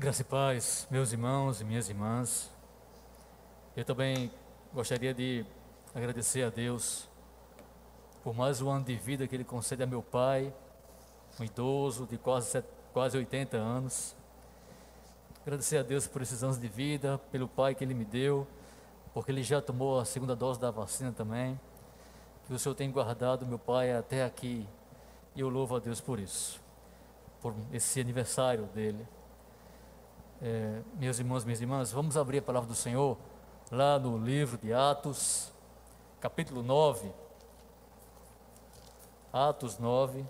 Graça e paz, meus irmãos e minhas irmãs. Eu também gostaria de agradecer a Deus por mais um ano de vida que Ele concede a meu pai, um idoso de quase, quase 80 anos. Agradecer a Deus por esses anos de vida, pelo pai que Ele me deu, porque Ele já tomou a segunda dose da vacina também. Que o Senhor tem guardado meu pai até aqui e eu louvo a Deus por isso, por esse aniversário dele. É, meus irmãos, minhas irmãs, vamos abrir a palavra do Senhor lá no livro de Atos, capítulo 9. Atos 9.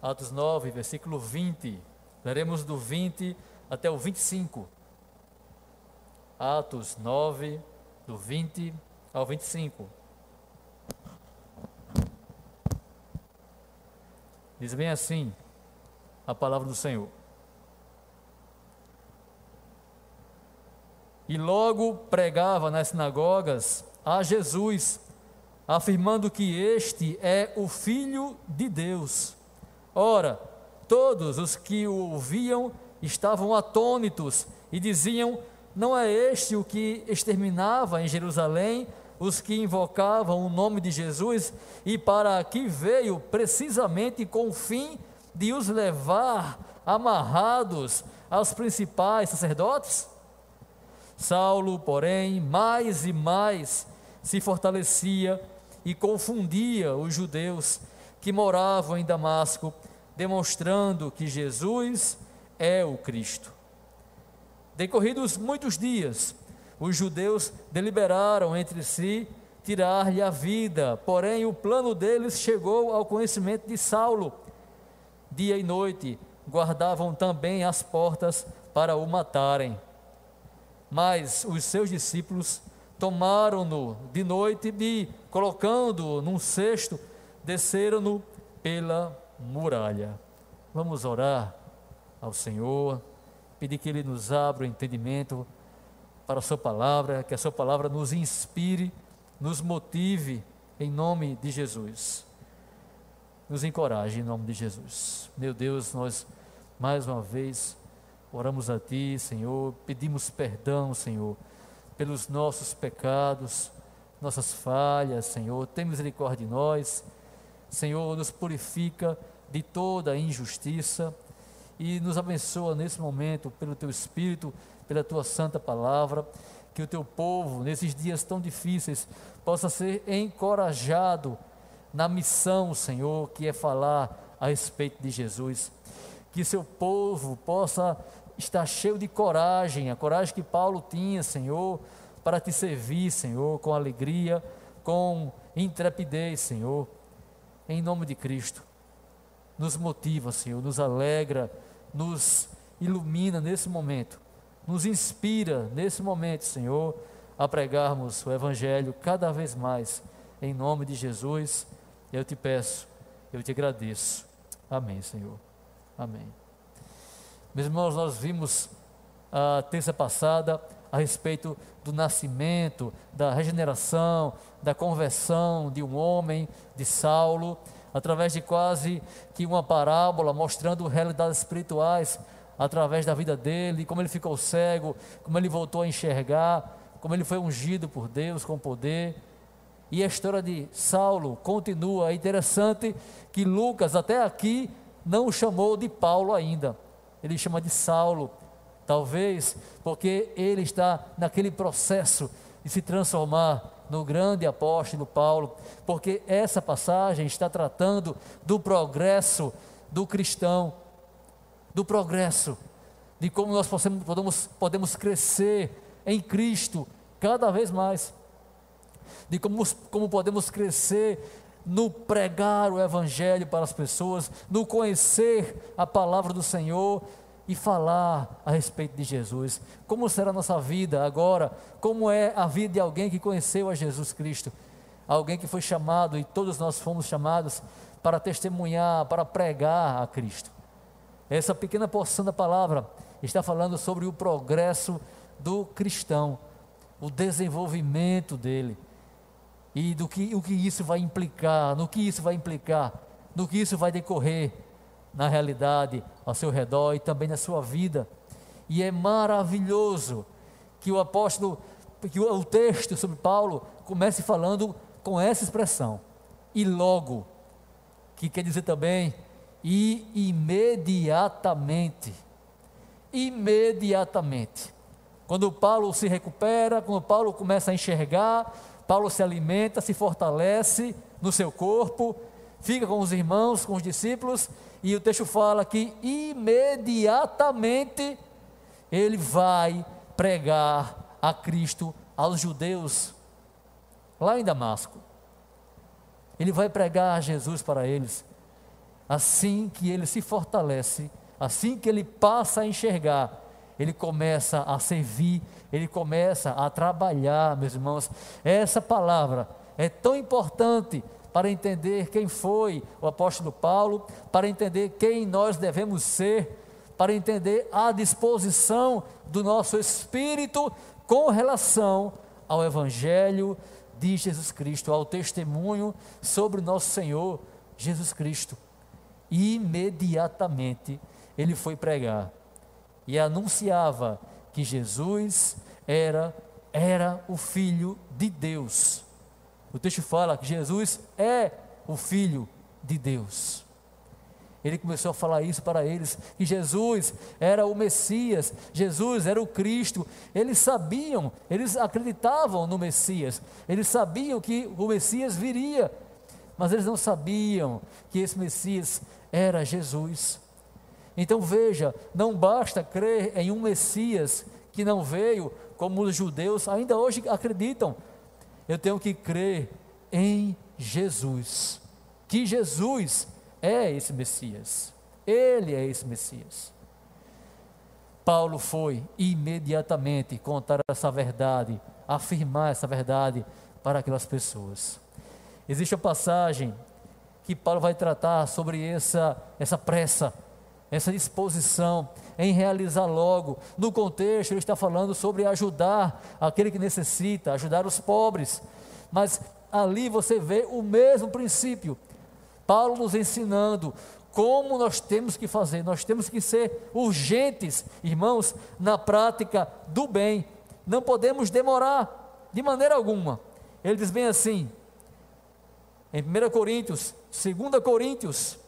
Atos 9, versículo 20. Leremos do 20 até o 25. Atos 9, do 20 ao 25. Diz bem assim a palavra do Senhor. E logo pregava nas sinagogas a Jesus, afirmando que este é o Filho de Deus. Ora, todos os que o ouviam estavam atônitos e diziam: não é este o que exterminava em Jerusalém os que invocavam o nome de Jesus e para aqui veio precisamente com o fim de os levar amarrados aos principais sacerdotes? Saulo, porém, mais e mais se fortalecia e confundia os judeus que moravam em Damasco, demonstrando que Jesus é o Cristo. Decorridos muitos dias, os judeus deliberaram entre si tirar-lhe a vida, porém o plano deles chegou ao conhecimento de Saulo. Dia e noite guardavam também as portas para o matarem. Mas os seus discípulos tomaram-no de noite e, colocando-o num cesto, desceram-no pela muralha. Vamos orar ao Senhor pedir que Ele nos abra o entendimento para a Sua palavra, que a Sua palavra nos inspire, nos motive, em nome de Jesus. Nos encoraje em nome de Jesus. Meu Deus, nós mais uma vez oramos a Ti, Senhor, pedimos perdão, Senhor, pelos nossos pecados, nossas falhas, Senhor. Tem misericórdia de nós. Senhor, nos purifica de toda injustiça e nos abençoa nesse momento pelo teu Espírito, pela tua santa palavra, que o teu povo, nesses dias tão difíceis, possa ser encorajado na missão, Senhor, que é falar a respeito de Jesus. Que seu povo possa estar cheio de coragem, a coragem que Paulo tinha, Senhor, para te servir, Senhor, com alegria, com intrepidez, Senhor, em nome de Cristo. Nos motiva, Senhor, nos alegra nos ilumina nesse momento, nos inspira nesse momento, Senhor, a pregarmos o Evangelho cada vez mais, em nome de Jesus. Eu te peço, eu te agradeço. Amém, Senhor. Amém. Meus irmãos, nós vimos a terça passada a respeito do nascimento, da regeneração, da conversão de um homem, de Saulo através de quase que uma parábola mostrando realidades espirituais através da vida dele, como ele ficou cego, como ele voltou a enxergar, como ele foi ungido por Deus com poder. E a história de Saulo continua. É interessante que Lucas, até aqui, não o chamou de Paulo ainda. Ele chama de Saulo. Talvez porque ele está naquele processo de se transformar no grande apóstolo Paulo, porque essa passagem está tratando do progresso do cristão, do progresso, de como nós podemos, podemos crescer em Cristo cada vez mais, de como, como podemos crescer no pregar o Evangelho para as pessoas, no conhecer a palavra do Senhor e falar a respeito de Jesus. Como será a nossa vida agora? Como é a vida de alguém que conheceu a Jesus Cristo? Alguém que foi chamado, e todos nós fomos chamados, para testemunhar, para pregar a Cristo. Essa pequena porção da palavra está falando sobre o progresso do cristão, o desenvolvimento dele. e do que o que isso vai implicar, no que isso vai implicar, no que isso vai decorrer na realidade ao seu redor e também na sua vida. E é maravilhoso que o apóstolo, que o, o texto sobre Paulo comece falando com essa expressão. E logo, que quer dizer também, e imediatamente. Imediatamente. Quando Paulo se recupera, quando Paulo começa a enxergar, Paulo se alimenta, se fortalece no seu corpo, fica com os irmãos, com os discípulos, e o texto fala que imediatamente ele vai pregar a Cristo aos judeus lá em Damasco. Ele vai pregar Jesus para eles. Assim que ele se fortalece, assim que ele passa a enxergar, ele começa a servir, ele começa a trabalhar, meus irmãos. Essa palavra é tão importante para entender quem foi o apóstolo Paulo, para entender quem nós devemos ser, para entender a disposição do nosso espírito com relação ao Evangelho de Jesus Cristo, ao testemunho sobre nosso Senhor Jesus Cristo. E imediatamente ele foi pregar e anunciava que Jesus era era o filho de Deus. O texto fala que Jesus é o filho de Deus. Ele começou a falar isso para eles, que Jesus era o Messias, Jesus era o Cristo. Eles sabiam, eles acreditavam no Messias, eles sabiam que o Messias viria, mas eles não sabiam que esse Messias era Jesus. Então veja, não basta crer em um Messias que não veio, como os judeus ainda hoje acreditam. Eu tenho que crer em Jesus, que Jesus é esse Messias. Ele é esse Messias. Paulo foi imediatamente contar essa verdade, afirmar essa verdade para aquelas pessoas. Existe a passagem que Paulo vai tratar sobre essa, essa pressa, essa disposição em realizar logo. No contexto, ele está falando sobre ajudar aquele que necessita, ajudar os pobres. Mas ali você vê o mesmo princípio. Paulo nos ensinando como nós temos que fazer, nós temos que ser urgentes, irmãos, na prática do bem. Não podemos demorar de maneira alguma. Ele diz bem assim, em 1 Coríntios, 2 Coríntios,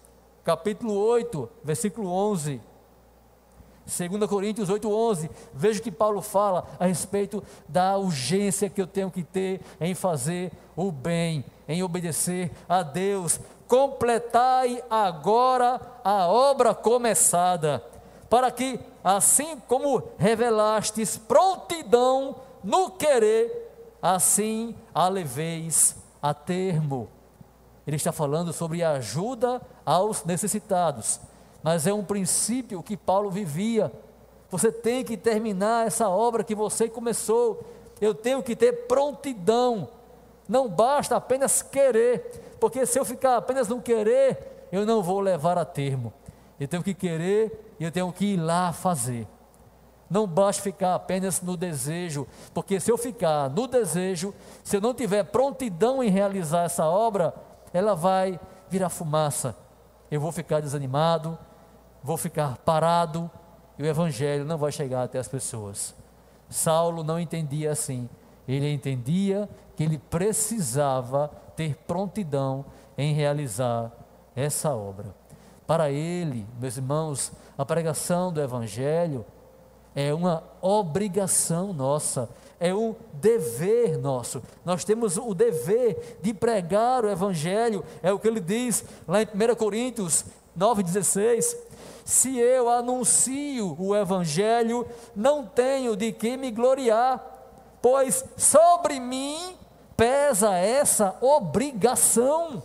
capítulo 8, versículo 11. 2 Coríntios 8,11, veja que Paulo fala a respeito da urgência que eu tenho que ter em fazer o bem, em obedecer a Deus, completai agora a obra começada, para que, assim como revelastes prontidão no querer, assim a leveis a termo. Ele está falando sobre ajuda aos necessitados, mas é um princípio que Paulo vivia. Você tem que terminar essa obra que você começou. Eu tenho que ter prontidão. Não basta apenas querer porque se eu ficar apenas no querer, eu não vou levar a termo. Eu tenho que querer e eu tenho que ir lá fazer. Não basta ficar apenas no desejo, porque se eu ficar no desejo, se eu não tiver prontidão em realizar essa obra, ela vai virar fumaça. Eu vou ficar desanimado, vou ficar parado e o evangelho não vai chegar até as pessoas. Saulo não entendia assim. Ele entendia que ele precisava ter prontidão em realizar essa obra. Para ele, meus irmãos, a pregação do Evangelho é uma obrigação nossa, é um dever nosso. Nós temos o dever de pregar o Evangelho, é o que ele diz lá em 1 Coríntios 9,16. Se eu anuncio o Evangelho, não tenho de que me gloriar, pois sobre mim pesa essa obrigação,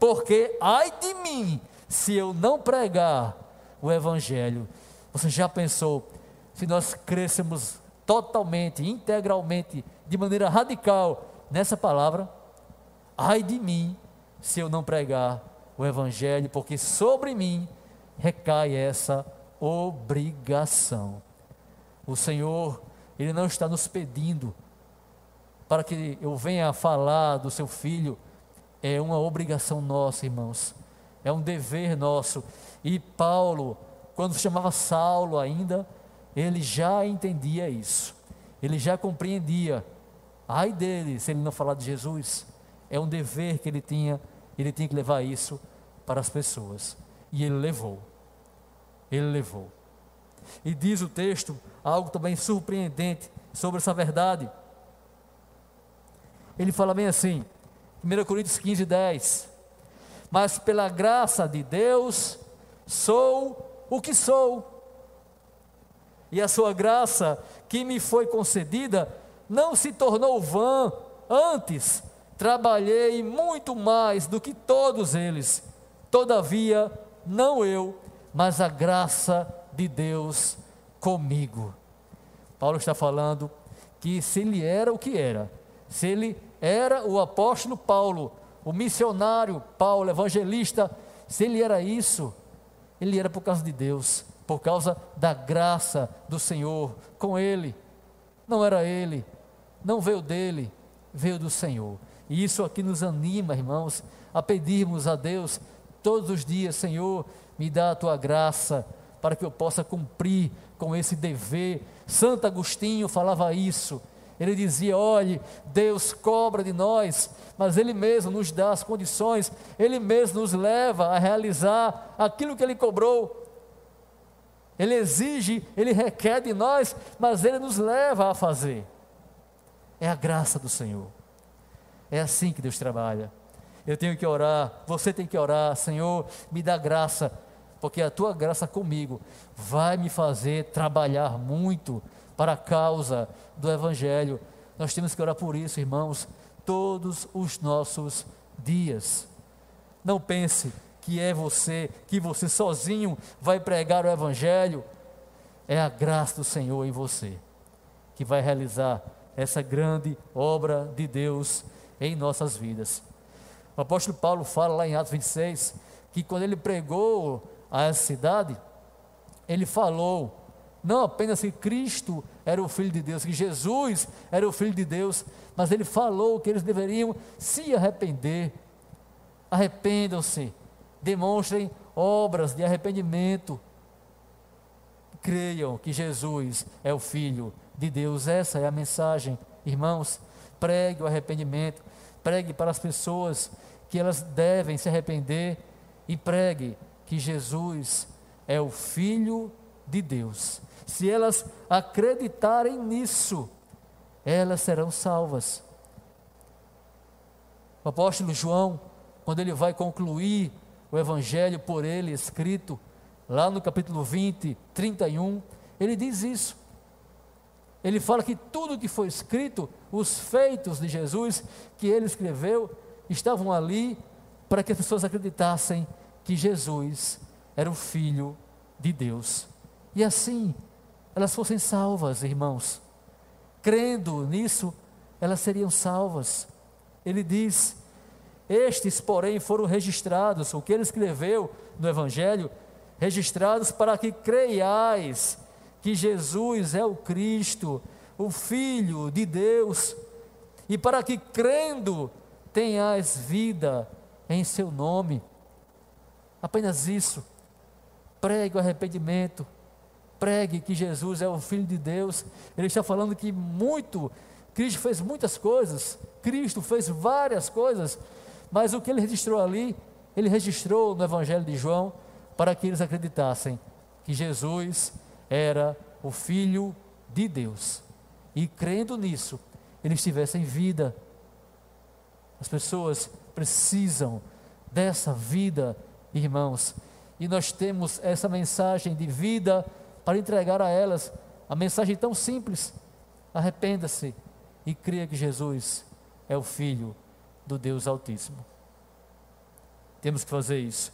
porque ai de mim se eu não pregar o Evangelho. Você já pensou se nós crescemos totalmente, integralmente, de maneira radical nessa palavra? Ai de mim se eu não pregar o Evangelho, porque sobre mim recai essa obrigação. O Senhor, Ele não está nos pedindo para que eu venha falar do seu filho, é uma obrigação nossa, irmãos. É um dever nosso. E Paulo, quando se chamava Saulo ainda, ele já entendia isso. Ele já compreendia. Ai dele, se ele não falar de Jesus. É um dever que ele tinha, ele tinha que levar isso para as pessoas. E ele levou. Ele levou. E diz o texto algo também surpreendente sobre essa verdade. Ele fala bem assim, 1 Coríntios 15, 10. Mas pela graça de Deus, sou o que sou. E a sua graça que me foi concedida não se tornou vã, antes trabalhei muito mais do que todos eles. Todavia, não eu, mas a graça de Deus comigo. Paulo está falando que se ele era o que era, se ele era o apóstolo Paulo, o missionário Paulo, evangelista, se ele era isso, ele era por causa de Deus, por causa da graça do Senhor com ele. Não era ele, não veio dele, veio do Senhor. E isso aqui nos anima, irmãos, a pedirmos a Deus todos os dias: Senhor, me dá a tua graça para que eu possa cumprir com esse dever. Santo Agostinho falava isso. Ele dizia: olhe, Deus cobra de nós, mas Ele mesmo nos dá as condições, Ele mesmo nos leva a realizar aquilo que Ele cobrou. Ele exige, Ele requer de nós, mas Ele nos leva a fazer. É a graça do Senhor. É assim que Deus trabalha. Eu tenho que orar, você tem que orar, Senhor, me dá graça, porque a tua graça comigo vai me fazer trabalhar muito para a causa do Evangelho. Nós temos que orar por isso, irmãos, todos os nossos dias. Não pense que é você, que você sozinho vai pregar o Evangelho. É a graça do Senhor em você que vai realizar essa grande obra de Deus em nossas vidas. O apóstolo Paulo fala lá em Atos 26 que quando ele pregou a essa cidade, ele falou não apenas que Cristo era o Filho de Deus, que Jesus era o Filho de Deus, mas ele falou que eles deveriam se arrepender. Arrependam-se, demonstrem obras de arrependimento. Creiam que Jesus é o Filho de Deus. Essa é a mensagem, irmãos. Pregue o arrependimento, pregue para as pessoas que elas devem se arrepender e pregue que Jesus é o Filho de Deus se elas acreditarem nisso, elas serão salvas. O apóstolo João, quando ele vai concluir o evangelho por ele escrito, lá no capítulo 20, 31, ele diz isso. Ele fala que tudo que foi escrito, os feitos de Jesus que ele escreveu, estavam ali para que as pessoas acreditassem que Jesus era o Filho de Deus. E assim, elas fossem salvas, irmãos. Crendo nisso, elas seriam salvas. Ele diz: Estes, porém, foram registrados, o que ele escreveu no Evangelho, registrados para que creiais que Jesus é o Cristo, o Filho de Deus, e para que crendo tenhais vida em seu nome. Apenas isso. Pregue o arrependimento, pregue que Jesus é o Filho de Deus. Ele está falando que muito, Cristo fez muitas coisas, Cristo fez várias coisas, mas o que ele registrou ali, ele registrou no Evangelho de João para que eles acreditassem que Jesus era o Filho de Deus. E crendo nisso, eles tivessem vida. As pessoas precisam dessa vida, irmãos. E nós temos essa mensagem de vida para entregar a elas a mensagem tão simples: arrependa-se e creia que Jesus é o Filho do Deus Altíssimo. Temos que fazer isso.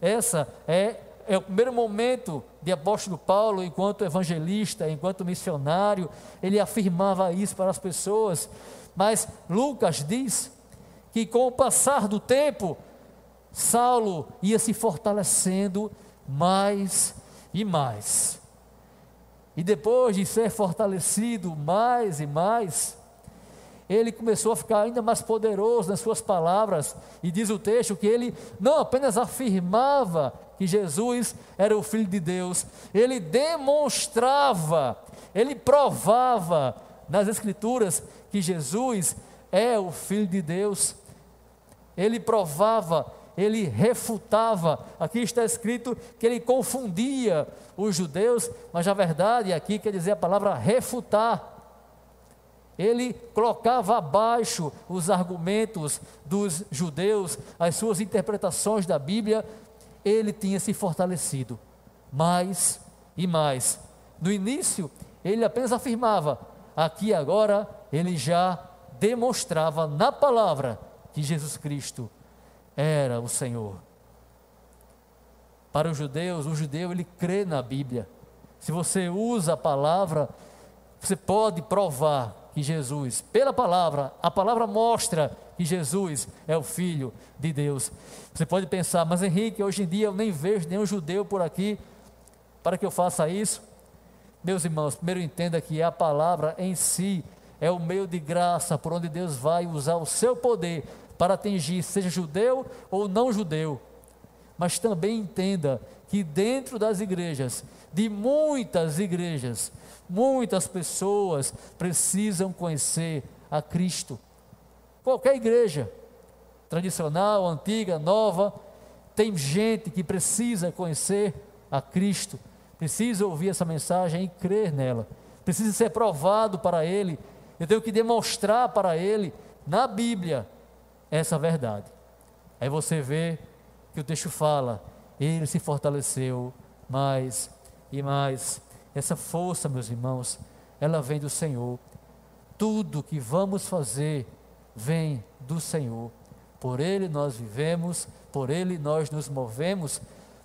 Essa é, é o primeiro momento de apóstolo Paulo, enquanto evangelista, enquanto missionário, ele afirmava isso para as pessoas. Mas Lucas diz que com o passar do tempo, Saulo ia se fortalecendo mais e mais. E depois de ser fortalecido mais e mais, ele começou a ficar ainda mais poderoso nas suas palavras, e diz o texto que ele não apenas afirmava que Jesus era o Filho de Deus, ele demonstrava, ele provava nas Escrituras que Jesus é o Filho de Deus. Ele provava, ele refutava. Aqui está escrito que ele confundia os judeus, mas a verdade aqui quer dizer a palavra refutar. Ele colocava abaixo os argumentos dos judeus, as suas interpretações da Bíblia, ele tinha se fortalecido mais e mais. No início, ele apenas afirmava: aqui agora, ele já demonstrava na palavra que Jesus Cristo era o Senhor. Para os judeus, o judeu ele crê na Bíblia. Se você usa a palavra, você pode provar que Jesus, pela palavra, a palavra mostra que Jesus é o Filho de Deus. Você pode pensar, mas Henrique, hoje em dia eu nem vejo nenhum judeu por aqui para que eu faça isso. Meus irmãos, primeiro entenda que a palavra em si é o meio de graça por onde Deus vai usar o seu poder para atingir, seja judeu ou não judeu. Mas também entenda que dentro das igrejas, de muitas igrejas, Muitas pessoas precisam conhecer a Cristo. Qualquer igreja, tradicional, antiga, nova, tem gente que precisa conhecer a Cristo, precisa ouvir essa mensagem e crer nela, precisa ser provado para ele. Eu tenho que demonstrar para ele, na Bíblia, essa verdade. Aí você vê que o texto fala, ele se fortaleceu mais e mais. Essa força, meus irmãos, ela vem do Senhor. Tudo que vamos fazer vem do Senhor. Por Ele nós vivemos, por Ele nós nos movemos,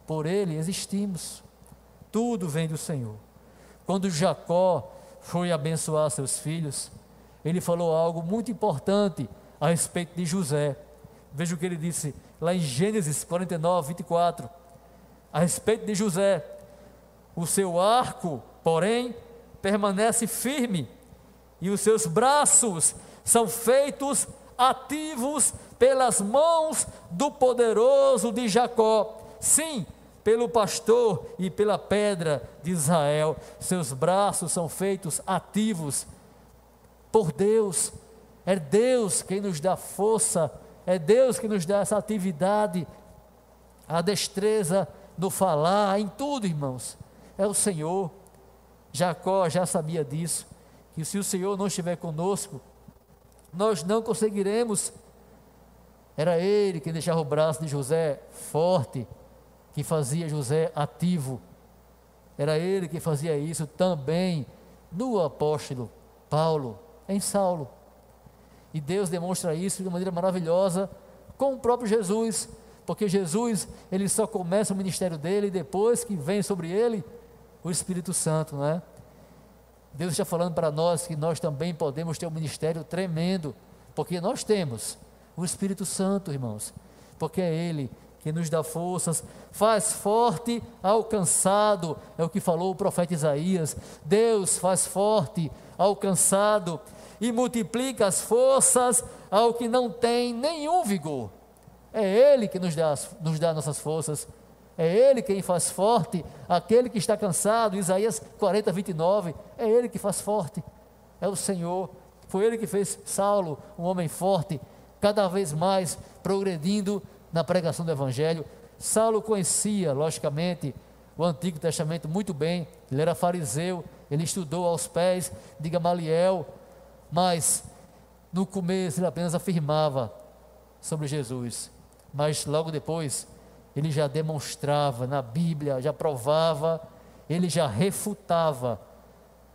por Ele existimos. Tudo vem do Senhor. Quando Jacó foi abençoar seus filhos, ele falou algo muito importante a respeito de José. Veja o que ele disse lá em Gênesis 49, 24. A respeito de José, o seu arco, porém, permanece firme, e os seus braços são feitos ativos pelas mãos do poderoso de Jacó. Sim, pelo pastor e pela pedra de Israel. Seus braços são feitos ativos por Deus. É Deus quem nos dá força, é Deus que nos dá essa atividade, a destreza no falar, em tudo, irmãos é o Senhor. Jacó já sabia disso, que se o Senhor não estiver conosco, nós não conseguiremos. Era ele que deixava o braço de José forte, que fazia José ativo. Era ele que fazia isso também no apóstolo Paulo, em Saulo. E Deus demonstra isso de maneira maravilhosa com o próprio Jesus, porque Jesus, ele só começa o ministério dele depois que vem sobre ele o Espírito Santo, não é? Deus está falando para nós que nós também podemos ter um ministério tremendo, porque nós temos o Espírito Santo, irmãos, porque é Ele que nos dá forças, faz forte ao cansado, é o que falou o profeta Isaías. Deus faz forte ao cansado e multiplica as forças ao que não tem nenhum vigor. É Ele que nos dá, nos dá nossas forças. É Ele quem faz forte aquele que está cansado. Isaías 40, 29. É Ele que faz forte. É o Senhor. Foi Ele que fez Saulo um homem forte, cada vez mais progredindo na pregação do Evangelho. Saulo conhecia, logicamente, o Antigo Testamento muito bem. Ele era fariseu, ele estudou aos pés de Gamaliel, mas no começo ele apenas afirmava sobre Jesus. Mas logo depois ele já demonstrava na Bíblia, já provava, ele já refutava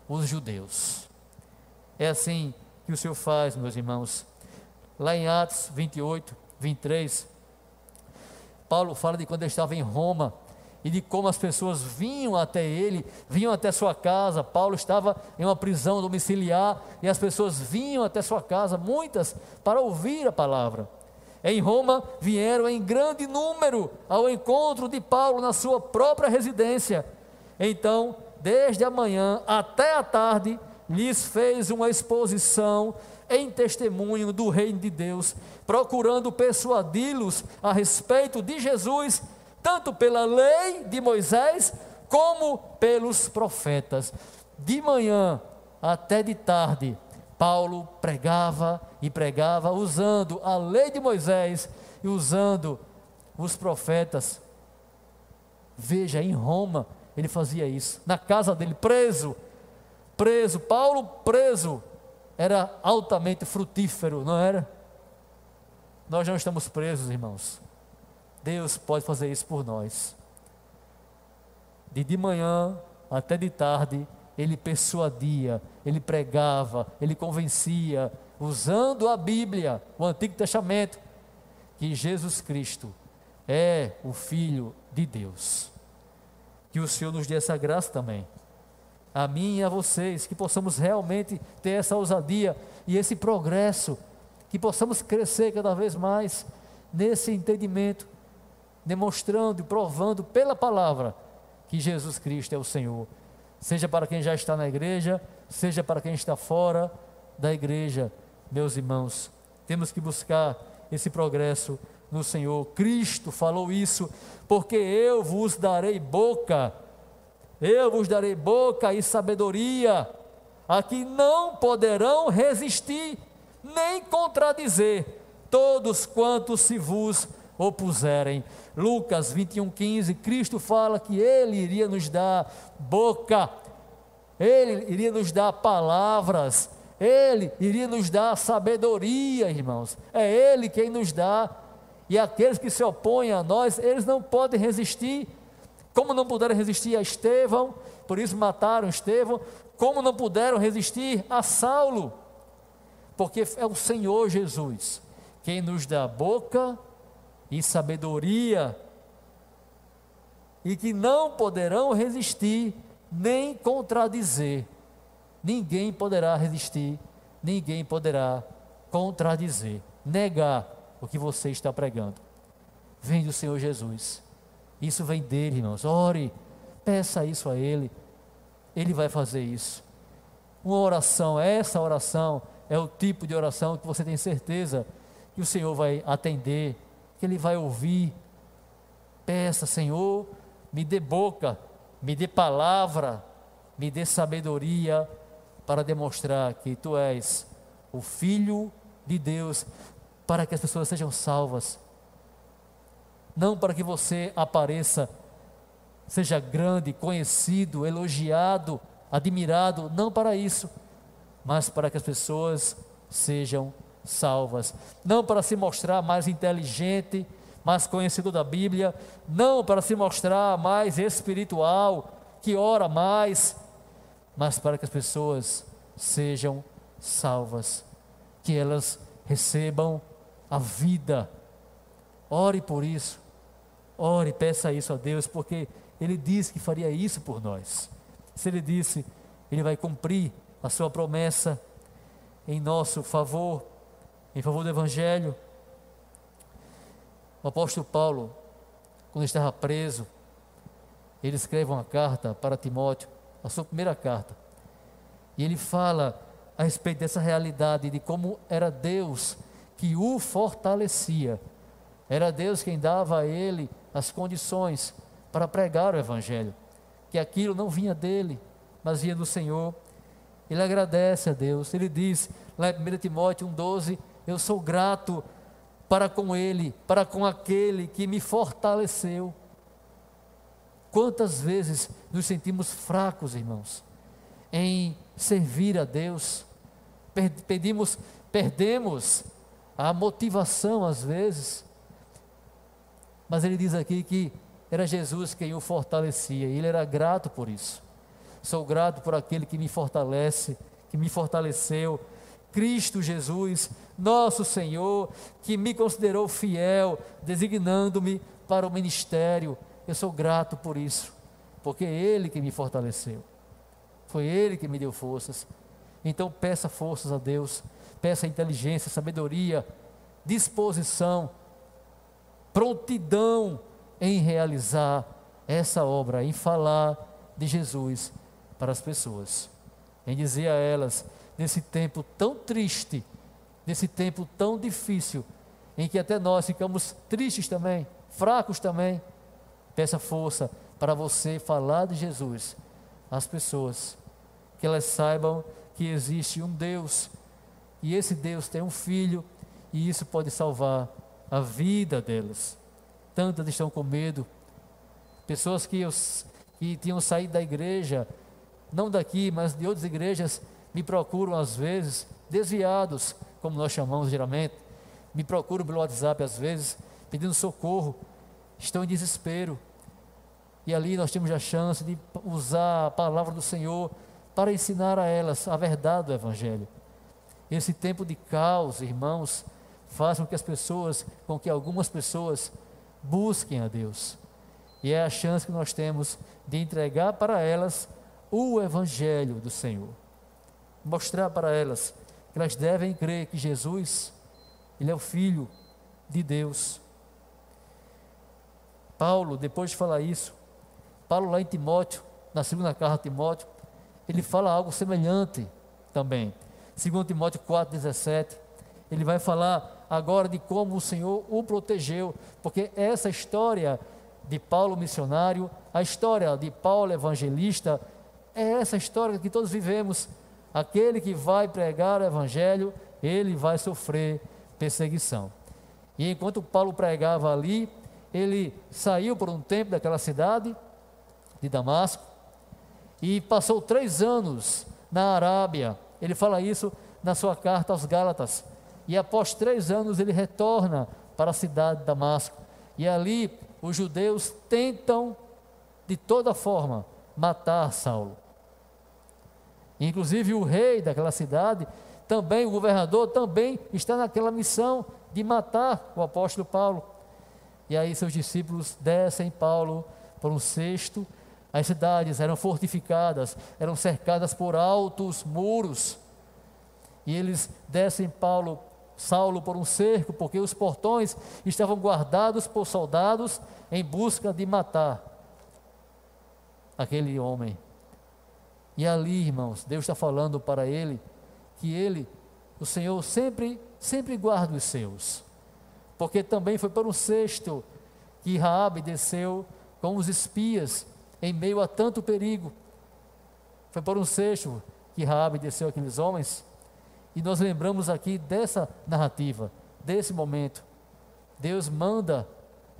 os judeus. É assim que o Senhor faz, meus irmãos. Lá em Atos 28, 23, Paulo fala de quando ele estava em Roma e de como as pessoas vinham até ele, vinham até sua casa. Paulo estava em uma prisão domiciliar e as pessoas vinham até sua casa, muitas, para ouvir a palavra em Roma vieram em grande número ao encontro de Paulo na sua própria residência. Então, desde a manhã até a tarde, lhes fez uma exposição em testemunho do reino de Deus, procurando persuadi-los a respeito de Jesus, tanto pela lei de Moisés como pelos profetas. De manhã até de tarde, Paulo pregava e pregava usando a lei de Moisés e usando os profetas. Veja, em Roma ele fazia isso, na casa dele, preso, preso, Paulo preso, era altamente frutífero, não era? Nós não estamos presos, irmãos. Deus pode fazer isso por nós. De de manhã até de tarde, ele persuadia, ele pregava, ele convencia, usando a Bíblia, o Antigo Testamento, que Jesus Cristo é o Filho de Deus. Que o Senhor nos dê essa graça também. A mim e a vocês, que possamos realmente ter essa ousadia e esse progresso, que possamos crescer cada vez mais nesse entendimento, demonstrando e provando pela palavra que Jesus Cristo é o Senhor. Seja para quem já está na igreja, seja para quem está fora da igreja, meus irmãos. Temos que buscar esse progresso no Senhor. Cristo falou isso, porque eu vos darei boca, eu vos darei boca e sabedoria, a que não poderão resistir, nem contradizer todos quantos se vos opuserem. Lucas 21,15, Cristo fala que Ele iria nos dar boca, Ele iria nos dar palavras, Ele iria nos dar sabedoria, irmãos. É Ele quem nos dá e aqueles que se opõem a nós, eles não podem resistir, como não puderam resistir a Estevão, por isso mataram Estevão, como não puderam resistir a Saulo, porque é o Senhor Jesus quem nos dá boca e sabedoria, e que não poderão resistir nem contradizer. Ninguém poderá resistir, ninguém poderá contradizer, negar o que você está pregando. Vem do Senhor Jesus. Isso vem dele, irmãos. Ore, peça isso a Ele. Ele vai fazer isso. Uma oração, essa oração é o tipo de oração que você tem certeza que o Senhor vai atender, que Ele vai ouvir. Peça, Senhor, me dê boca, me dê palavra, me dê sabedoria para demonstrar que Tu és o Filho de Deus, para que as pessoas sejam salvas, não para que você apareça, seja grande, conhecido, elogiado, admirado, não para isso, mas para que as pessoas sejam salvas, não para se mostrar mais inteligente, mais conhecido da Bíblia, não para se mostrar mais espiritual, que ora mais, mas para que as pessoas sejam salvas, que elas recebam a vida. Ore por isso. Ore, peça isso a Deus, porque Ele disse que faria isso por nós. Se Ele disse, Ele vai cumprir a sua promessa em nosso favor, em favor do Evangelho. O apóstolo Paulo, quando estava preso, ele escreve uma carta para Timóteo, a sua primeira carta, e ele fala a respeito dessa realidade de como era Deus que o fortalecia. Era Deus quem dava a ele as condições para pregar o Evangelho. Que aquilo não vinha dele, mas vinha do Senhor. Ele agradece a Deus. Ele diz, lá em 1 Timóteo 1,12: Eu sou grato para com ele, para com aquele que me fortaleceu. Quantas vezes nos sentimos fracos, irmãos, em servir a Deus, pedimos, perdemos a motivação às vezes. Mas ele diz aqui que era Jesus quem o fortalecia, e ele era grato por isso. Sou grato por aquele que me fortalece, que me fortaleceu, Cristo Jesus, nosso Senhor, que me considerou fiel, designando-me para o ministério. Eu sou grato por isso, porque é Ele que me fortaleceu, foi Ele que me deu forças. Então peça forças a Deus Peça inteligência, sabedoria, disposição, prontidão em realizar essa obra, em falar de Jesus para as pessoas. em dizer a elas, nesse tempo tão triste, nesse tempo tão difícil, em que até nós ficamos tristes também, fracos também, peça força para você falar de Jesus às pessoas, que elas saibam que existe um Deus, e esse Deus tem um filho, e isso pode salvar a vida delas. Tantas estão com medo, pessoas que, que tinham saído da igreja, não daqui, mas de outras igrejas, me procuram às vezes, desviados, como nós chamamos geralmente, me procuram pelo WhatsApp às vezes, pedindo socorro, estão em desespero. E ali nós temos a chance de usar a palavra do Senhor para ensinar a elas a verdade do Evangelho. Esse tempo de caos, irmãos, faz com que as pessoas, com que algumas pessoas busquem a Deus. E é a chance que nós temos de entregar para elas o Evangelho do Senhor. Mostrar para elas que elas devem crer que Jesus, Ele é o Filho de Deus. Paulo, depois de falar isso, Paulo lá em Timóteo, na segunda carta de Timóteo, ele fala algo semelhante também. Segundo Timóteo 4,17, ele vai falar agora de como o Senhor o protegeu, porque essa história de Paulo missionário, a história de Paulo evangelista, é essa história que todos vivemos. Aquele que vai pregar o evangelho, ele vai sofrer perseguição. E enquanto Paulo pregava ali, ele saiu por um tempo daquela cidade de Damasco e passou três anos na Arábia. Ele fala isso na sua carta aos Gálatas. E após três anos ele retorna para a cidade de Damasco. E ali os judeus tentam, de toda forma, matar Saulo. Inclusive o rei daquela cidade, também o governador, também está naquela missão de matar o apóstolo Paulo. E aí seus discípulos descem Paulo por um cesto. As cidades eram fortificadas, eram cercadas por altos muros. E eles descem Paulo Saulo por um cerco, porque os portões estavam guardados por soldados em busca de matar aquele homem. E ali, irmãos, Deus está falando para ele que ele, o Senhor, sempre, sempre guarda os seus. Porque também foi para um cesto que Raabe desceu com os espias em meio a tanto perigo. Foi por um cesto que Raabe desceu aqueles homens e nós lembramos aqui dessa narrativa, desse momento. Deus manda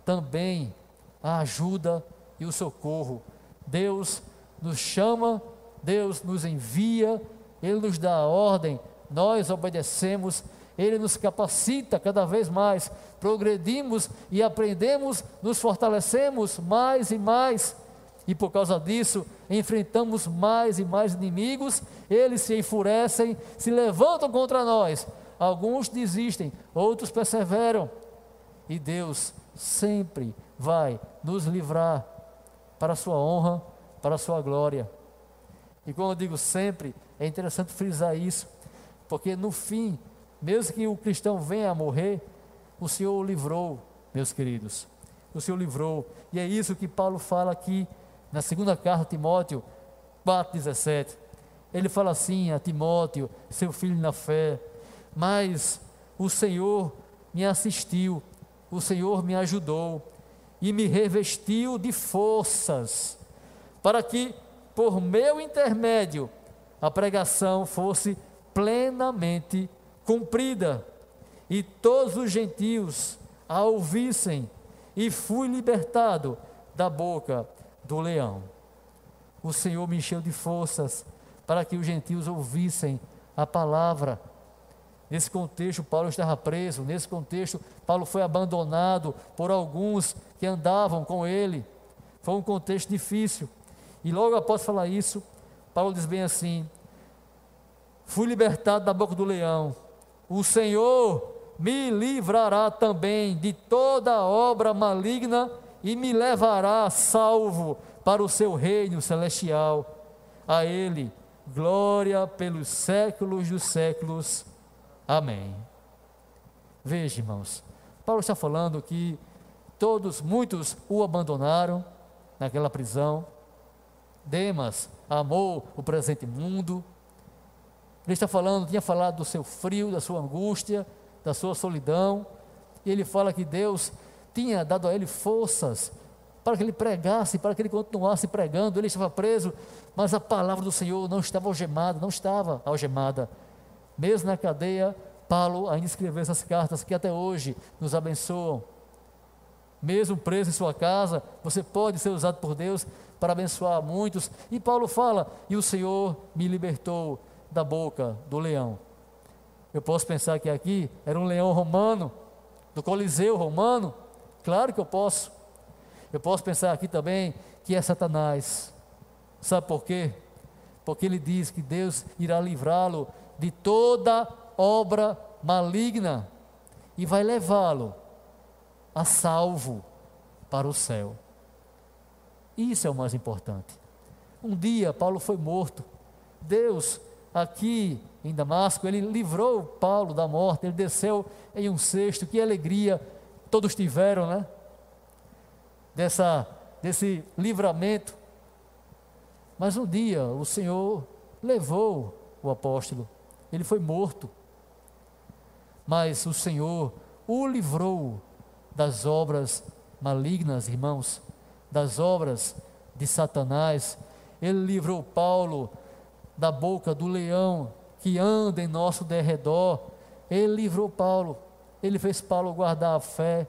também a ajuda e o socorro. Deus nos chama, Deus nos envia, Ele nos dá a ordem, nós obedecemos, Ele nos capacita cada vez mais, progredimos e aprendemos, nos fortalecemos mais e mais e por causa disso, enfrentamos mais e mais inimigos, eles se enfurecem, se levantam contra nós. Alguns desistem, outros perseveram. E Deus sempre vai nos livrar para a sua honra, para a sua glória. E quando eu digo sempre, é interessante frisar isso, porque no fim, mesmo que o cristão venha a morrer, o Senhor o livrou, meus queridos. O Senhor livrou. E é isso que Paulo fala aqui na segunda carta a Timóteo 4,17, ele fala assim a Timóteo, seu filho na fé, mas o Senhor me assistiu, o Senhor me ajudou e me revestiu de forças, para que, por meu intermédio, a pregação fosse plenamente cumprida e todos os gentios a ouvissem, e fui libertado da boca do leão. O Senhor me encheu de forças para que os gentios ouvissem a palavra. Nesse contexto, Paulo estava preso, nesse contexto, Paulo foi abandonado por alguns que andavam com ele. Foi um contexto difícil. E logo após falar isso, Paulo diz bem assim: Fui libertado da boca do leão. O Senhor me livrará também de toda obra maligna e me levará salvo para o seu reino celestial. A Ele, glória pelos séculos dos séculos. Amém. Veja, irmãos, Paulo está falando que todos, muitos o abandonaram naquela prisão. Demas amou o presente mundo, Ele está falando, tinha falado do seu frio, da sua angústia, da sua solidão. E ele fala que Deus tinha dado a ele forças para que ele pregasse, para que ele continuasse pregando. Ele estava preso, mas a palavra do Senhor não estava algemada, não estava algemada. Mesmo na cadeia, Paulo ainda escreveu essas cartas que até hoje nos abençoam. Mesmo preso em sua casa, você pode ser usado por Deus para abençoar muitos. E Paulo fala: E o Senhor me libertou da boca do leão. Eu posso pensar que aqui era um leão romano, do Coliseu romano. Claro que eu posso. Eu posso pensar aqui também que é Satanás. Sabe por quê? Porque ele diz que Deus irá livrá-lo de toda obra maligna e vai levá-lo a salvo para o céu. Isso é o mais importante. Um dia Paulo foi morto. Deus, aqui em Damasco, ele livrou Paulo da morte, ele desceu em um cesto. Que alegria todos tiveram, né? Dessa, desse livramento. Mas um dia o Senhor levou o apóstolo, ele foi morto. Mas o Senhor o livrou das obras malignas, irmãos, das obras de Satanás. Ele livrou Paulo da boca do leão que anda em nosso derredor. Ele livrou Paulo. Ele fez Paulo guardar a fé.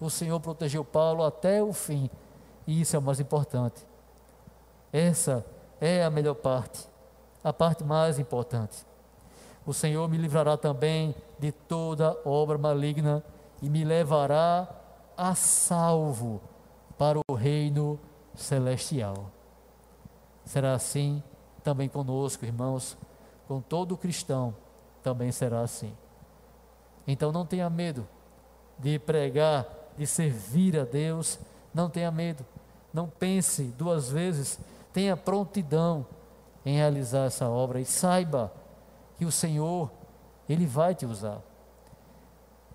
O Senhor protegeu Paulo até o fim. E isso é o mais importante. Essa é a melhor parte, a parte mais importante. O Senhor me livrará também de toda obra maligna e me levará a salvo para o reino celestial. Será assim também conosco, irmãos, com todo cristão também será assim. Então não tenha medo de pregar, de servir a Deus, não tenha medo, não pense duas vezes, tenha prontidão em realizar essa obra e saiba que o Senhor, Ele vai te usar.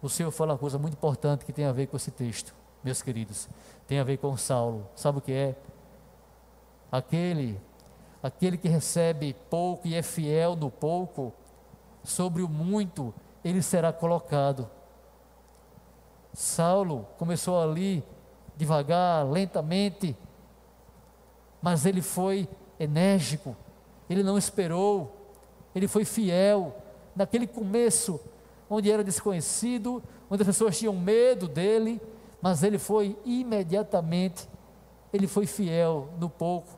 O Senhor fala uma coisa muito importante que tem a ver com esse texto, meus queridos. Tem a ver com Saulo. Sabe o que é? Aquele, aquele que recebe pouco e é fiel no pouco, sobre o muito ele será colocado. Saulo começou ali devagar, lentamente, mas ele foi enérgico, ele não esperou, ele foi fiel. Naquele começo, onde era desconhecido, onde as pessoas tinham medo dele, mas ele foi imediatamente, ele foi fiel no pouco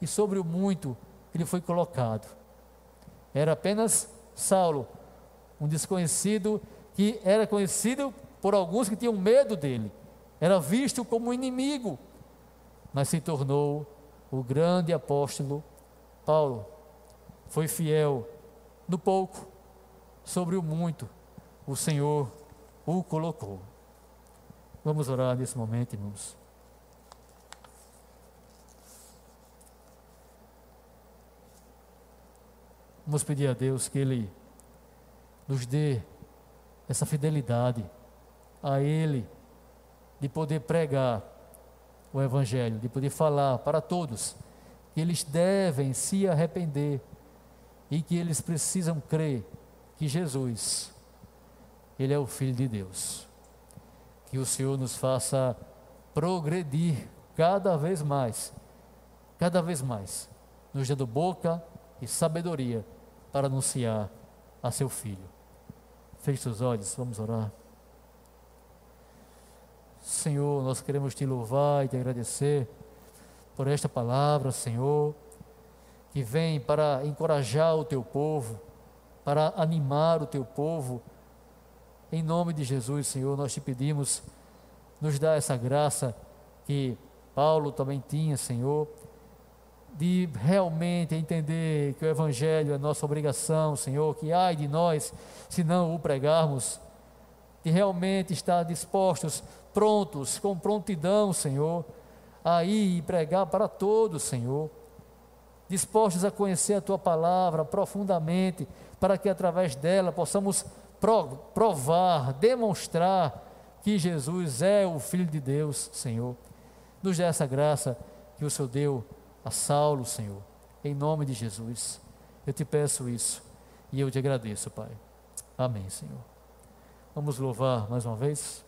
e sobre o muito ele foi colocado. Era apenas Saulo, um desconhecido que era conhecido por alguns que tinham medo dele, era visto como inimigo, mas se tornou o grande apóstolo Paulo. Foi fiel no pouco, sobre o muito, o Senhor o colocou. Vamos orar nesse momento, irmãos. Vamos pedir a Deus que Ele nos dê essa fidelidade a Ele, de poder pregar o Evangelho, de poder falar para todos que eles devem se arrepender e que eles precisam crer que Jesus ele é o Filho de Deus. Que o Senhor nos faça progredir cada vez mais, cada vez mais, nos dando boca e sabedoria para anunciar a seu Filho. Feche seus olhos, vamos orar. Senhor, nós queremos te louvar e te agradecer por esta palavra, Senhor, que vem para encorajar o teu povo, para animar o teu povo em nome de Jesus, Senhor, nós te pedimos, nos dá essa graça que Paulo também tinha, Senhor, de realmente entender que o Evangelho é nossa obrigação, Senhor, que ai de nós se não o pregarmos, de realmente estar dispostos, prontos, com prontidão, Senhor, a ir e pregar para todos, Senhor, dispostos a conhecer a Tua palavra profundamente, para que através dela possamos provar, demonstrar que Jesus é o Filho de Deus, Senhor. Nos dê essa graça que o Senhor deu a Saulo, Senhor, em nome de Jesus. Eu te peço isso, E eu te agradeço, Pai. Amém, Senhor. Vamos louvar mais uma vez.